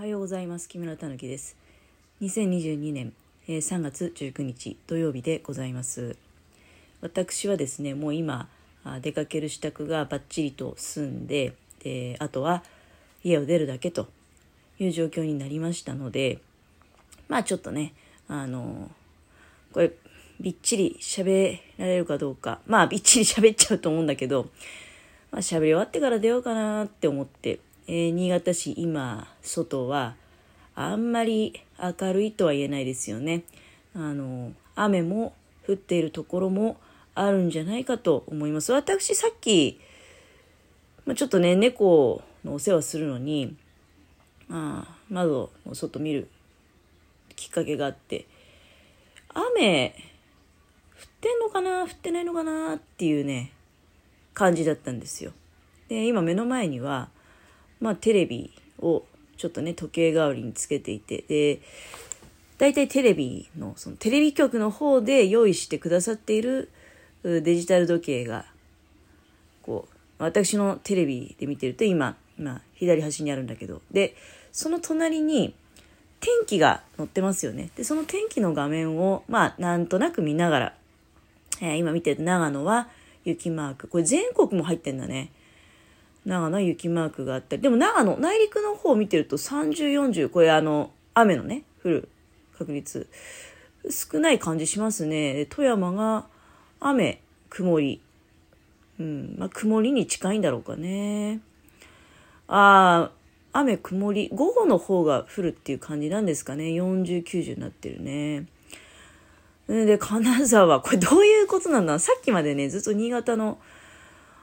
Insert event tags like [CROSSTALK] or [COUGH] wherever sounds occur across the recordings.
はようございます。木村たぬきです。2022年3月19日土曜日でございます。私はですね、もう今、出かける支度がバッチリと済んで、であとは家を出るだけという状況になりましたので、まあちょっとね、あの、これ、びっちり喋られるかどうか、まあびっちり喋っちゃうと思うんだけど、まあ喋り終わってから出ようかなって思って、えー、新潟市今、外はあんまり明るいとは言えないですよね。あの、雨も降っているところもあるんじゃないかと思います。私さっき、まあ、ちょっとね、猫のお世話するのに、あ窓の外見るきっかけがあって、雨、降ってんのかな降ってないのかなっていうね、感じだったんですよ。で、今目の前には、まあテレビをちょっとね、時計代わりにつけていて、で、大体テレビの、そのテレビ局の方で用意してくださっているデジタル時計が、こう、私のテレビで見てると今、今、左端にあるんだけど、で、その隣に天気が載ってますよね。で、その天気の画面を、まあ、なんとなく見ながら、えー、今見てる長野は雪マーク。これ全国も入ってんだね。長野雪マークがあったり。でも長野、内陸の方を見てると30、40、これあの、雨のね、降る確率、少ない感じしますね。富山が雨、曇り。うん、まあ、曇りに近いんだろうかね。ああ、雨、曇り。午後の方が降るっていう感じなんですかね。40、90になってるね。で、金沢、これどういうことなんだ？さっきまでね、ずっと新潟の、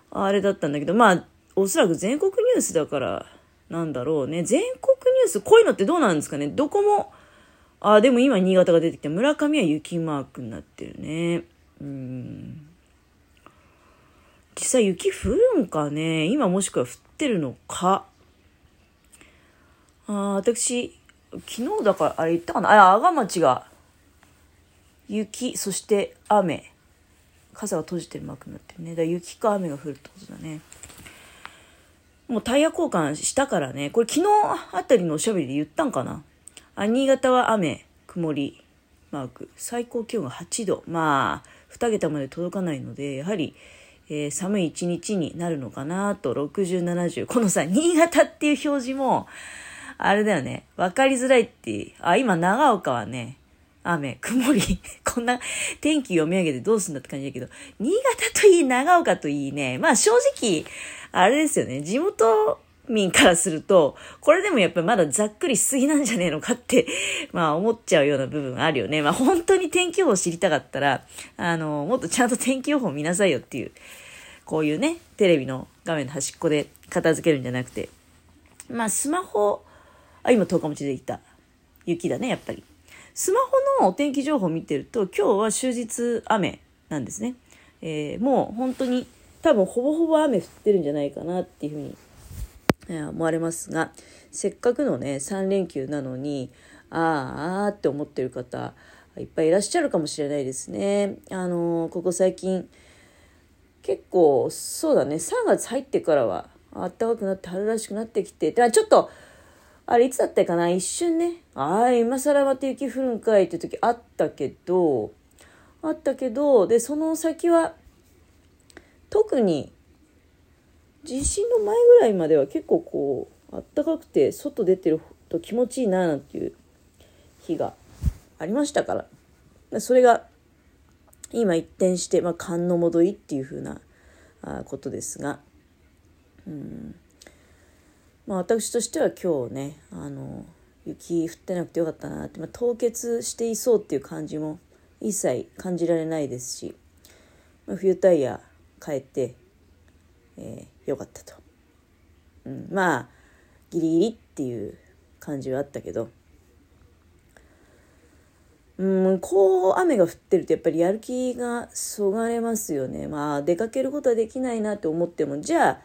あれだったんだけど、まあ、おそらく全国ニュースだから、なんだろうね。全国ニュース、こういうのってどうなんですかねどこも、あ、でも今新潟が出てきて、村上は雪マークになってるね。うん。実際雪降るんかね今もしくは降ってるのかあ私、昨日だから、あれ言ったかなあ、阿賀町が、雪、そして雨。傘が閉じてるマークになってるね。だから雪か雨が降るってことだね。もうタイヤ交換したからね。これ昨日あたりのおしゃべりで言ったんかな？あ、新潟は雨、曇り、マーク。最高気温が8度。まあ、2桁まで届かないので、やはり、えー、寒い一日になるのかなと、60、70。このさ、新潟っていう表示も、あれだよね。わかりづらいって、あ、今長岡はね、雨、曇り、[LAUGHS] こんな天気読み上げてどうすんだって感じだけど、新潟といい、長岡といいね、まあ正直、あれですよね、地元民からすると、これでもやっぱりまだざっくりしすぎなんじゃねえのかって、[LAUGHS] まあ思っちゃうような部分あるよね。まあ本当に天気予報知りたかったら、あの、もっとちゃんと天気予報見なさいよっていう、こういうね、テレビの画面の端っこで片付けるんじゃなくて、まあスマホ、あ、今10日持ちでいた。雪だね、やっぱり。スマホのお天気情報を見てると、今日は終日雨なんですね。えー、もう本当に多分ほぼほぼ雨降ってるんじゃないかなっていうふうに、え思われますが、せっかくのね、3連休なのに、あーあーって思ってる方、いっぱいいらっしゃるかもしれないですね。あのー、ここ最近、結構、そうだね、3月入ってからは、暖かくなって春らしくなってきて、ちょっと、あれいつだったかな？一瞬ね、ああ、今更また雪降るんかいって時あったけど、あったけど、で、その先は、特に、地震の前ぐらいまでは結構こう、あったかくて、外出てると気持ちいいな、なんていう日がありましたから。それが、今一転して、まあ、寒の戻りっていう風なあことですが、うん。まあ、私としては今日ねあの雪降ってなくてよかったなって、まあ、凍結していそうっていう感じも一切感じられないですし、まあ、冬タイヤ変えて、えー、よかったと、うん、まあギリギリっていう感じはあったけど。うんこう雨が降ってるとやっぱりやる気がそがれますよね。まあ出かけることはできないなって思ってもじゃ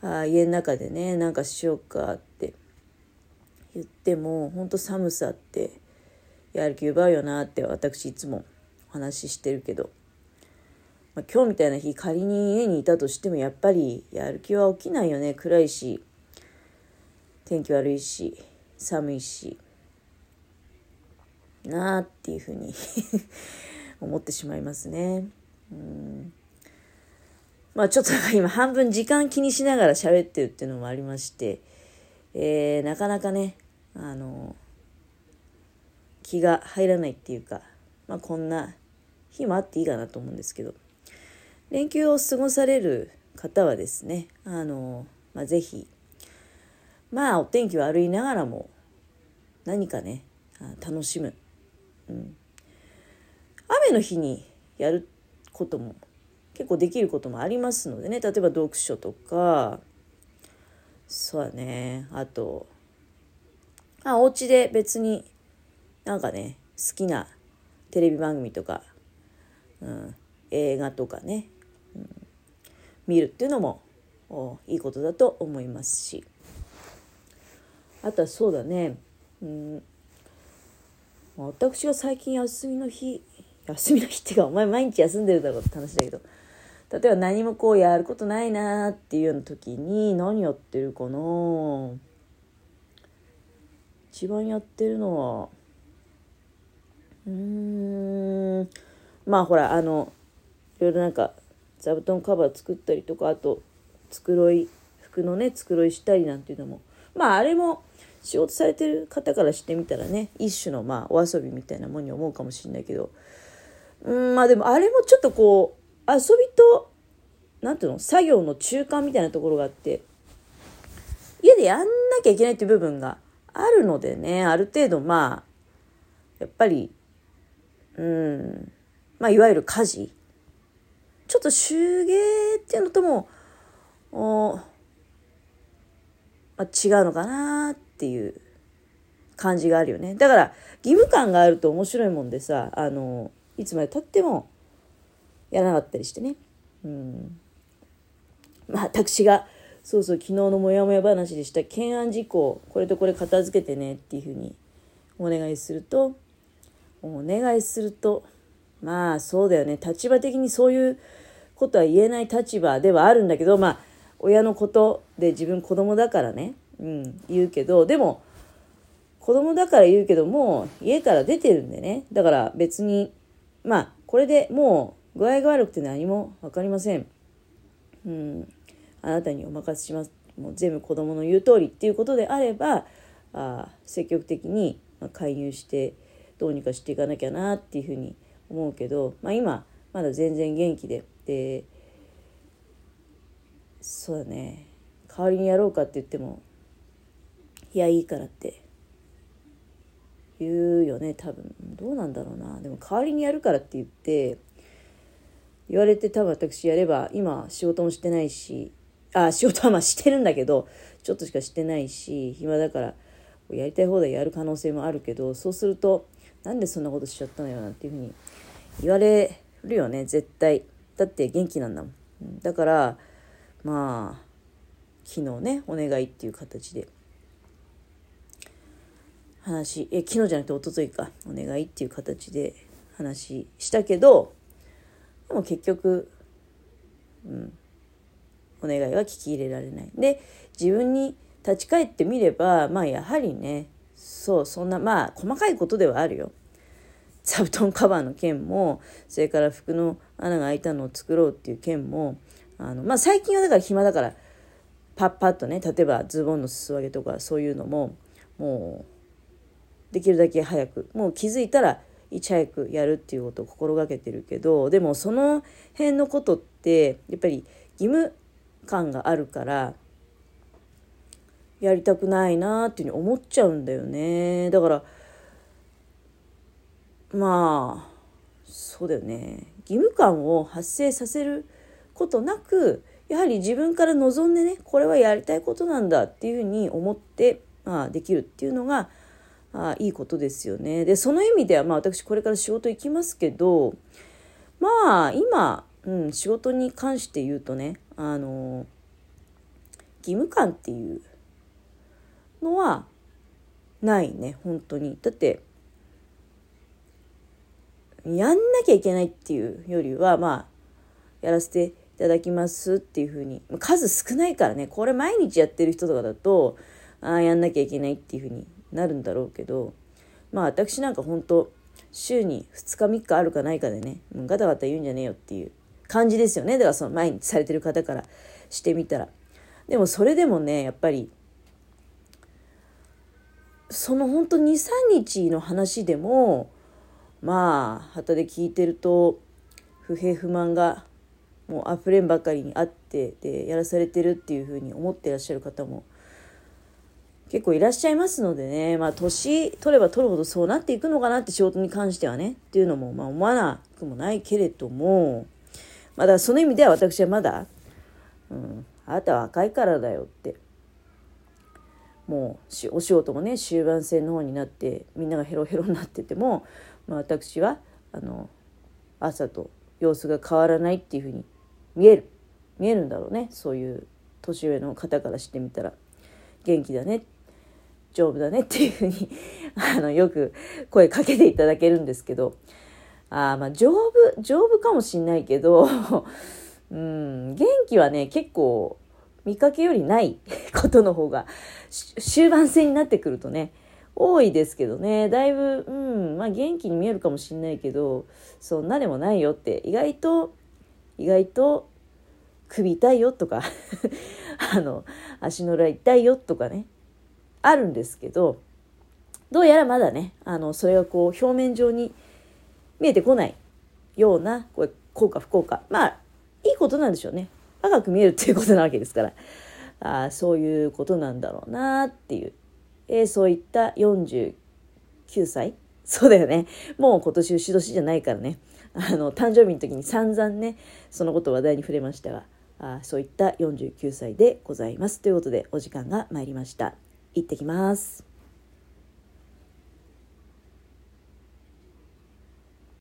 ああ家の中でねなんかしようかって言っても本当寒さってやる気奪うよなって私いつもお話ししてるけど、まあ、今日みたいな日仮に家にいたとしてもやっぱりやる気は起きないよね。暗いし天気悪いし寒いしなあっていうふうに [LAUGHS] 思ってしまいますね。うん。まあちょっと今半分時間気にしながら喋ってるっていうのもありまして、えー、なかなかね、あの、気が入らないっていうか、まあこんな日もあっていいかなと思うんですけど、連休を過ごされる方はですね、あの、まあ、ぜひ、まあお天気悪いながらも何かね、楽しむ。うん。雨の日にやることも結構できることもありますのでね例えば読書とかそうだねあとあお家で別になんかね好きなテレビ番組とか、うん、映画とかね、うん、見るっていうのもいいことだと思いますし。あとはそうだね、うん、私は最近休みの日休みの日っていうかお前毎日休んでるだろうって話だけど例えば何もこうやることないなっていうような時に何やってるかな一番やってるのはうーんまあほらあのいろいろなんか座布団カバー作ったりとかあと繕い服のね繕いしたりなんていうのもまああれも仕事されてる方からしてみたらね一種のまあお遊びみたいなもんに思うかもしれないけどうんまあでもあれもちょっとこう遊びと、なんていうの、作業の中間みたいなところがあって、家でやんなきゃいけないっていう部分があるのでね、ある程度まあ、やっぱり、うん、まあいわゆる家事。ちょっと手芸っていうのとも、おまあ、違うのかなっていう感じがあるよね。だから義務感があると面白いもんでさ、あの、いつまでたってもやらなかったりしてね。うん。まあ、私が、そうそう、昨日のモヤモヤ話でした懸案事項、これとこれ片付けてねっていうふうにお願いすると、お願いすると、まあそうだよね、立場的にそういうことは言えない立場ではあるんだけど、まあ、親のことで自分子供だからね、うん、言うけど、でも、子供だから言うけども、家から出てるんでね。だから別に、まあ、これでもう具合が悪くて何も分かりません。うん、あなたにお任せします。もう全部子供の言う通りっていうことであれば、あ積極的に介入してどうにかしていかなきゃなっていうふうに思うけど、まあ、今まだ全然元気で。でそうだね。代わりにやろうかって言ってもいやいいからって。言うよね多分。どうなんだろうな。でも代わりにやるからって言って言われて多分私やれば、今仕事もしてないし、あ、仕事はまあしてるんだけど、ちょっとしかしてないし、暇だから、やりたい放題やる可能性もあるけど、そうすると、なんでそんなことしちゃったのよなんていうふうに言われるよね、絶対。だって元気なんだもん。だから、まあ、昨日ね、お願いっていう形で、話、え、昨日じゃなくて一昨日か、お願いっていう形で話したけど、でも結局、うん、お願いは聞き入れられない。で、自分に立ち返ってみれば、まあやはりね、そう、そんな、まあ細かいことではあるよ。座布団カバーの件も、それから服の穴が開いたのを作ろうっていう件も、あの、まあ最近はだから暇だから、パッパッとね、例えばズボンの裾上げとかそういうのも、もう、できるだけ早く、もう気づいたらいち早くやるっていうことを心がけてるけどでもその辺のことってやっぱり義務感があるからやりたくないなっていうふうに思っちゃうんだよねだからまあそうだよね義務感を発生させることなくやはり自分から望んでねこれはやりたいことなんだっていうふうに思って、まあ、できるっていうのがあいいことですよね。で、その意味では、まあ私これから仕事行きますけど、まあ今、うん、仕事に関して言うとね、あの、義務感っていうのはないね、本当に。だって、やんなきゃいけないっていうよりは、まあ、やらせていただきますっていうふうに、数少ないからね、これ毎日やってる人とかだと、ああ、やんなきゃいけないっていうふうになるんだろうけどまあ私なんか本当週に2日3日あるかないかでねガタガタ言うんじゃねえよっていう感じですよね。だからその毎日されてる方からしてみたら。でもそれでもねやっぱりその本当23日の話でもまあ旗で聞いてると不平不満がもう溢れんばかりにあってでやらされてるっていうふうに思ってらっしゃる方も結構いらっしゃいますのでね。まあ年取れば取るほどそうなっていくのかなって仕事に関してはね。っていうのもまあ思わなくもないけれども。まだその意味では私はまだ、うん、あなたは若いからだよって。もうお仕事もね終盤戦の方になってみんながヘロヘロになってても、まあ、私はあの朝と様子が変わらないっていうふうに見える。見えるんだろうね。そういう年上の方からしてみたら。元気だね。丈夫だねっていうふうにあのよく声かけていただけるんですけど。あまあ丈夫丈夫かもしんないけど [LAUGHS] うん元気はね結構見かけよりないことの方が終盤戦になってくるとね多いですけどね。だいぶうんまあ元気に見えるかもしんないけどそんなでもないよって意外と意外と首痛いよとか [LAUGHS] あの足の裏痛いよとかねあるんですけどどうやらまだねあのそれがこう表面上に見えてこないようなこれ効果不効果まあいいことなんでしょうね赤く見えるっていうことなわけですから、あそういうことなんだろうなっていう、えー、そういった49歳？そうだよね。もう今年牛年じゃないからね。あの、誕生日の時に散々ね、そのこと話題に触れましたが、あそういった49歳でございます。ということで、お時間が参りました。行ってきます。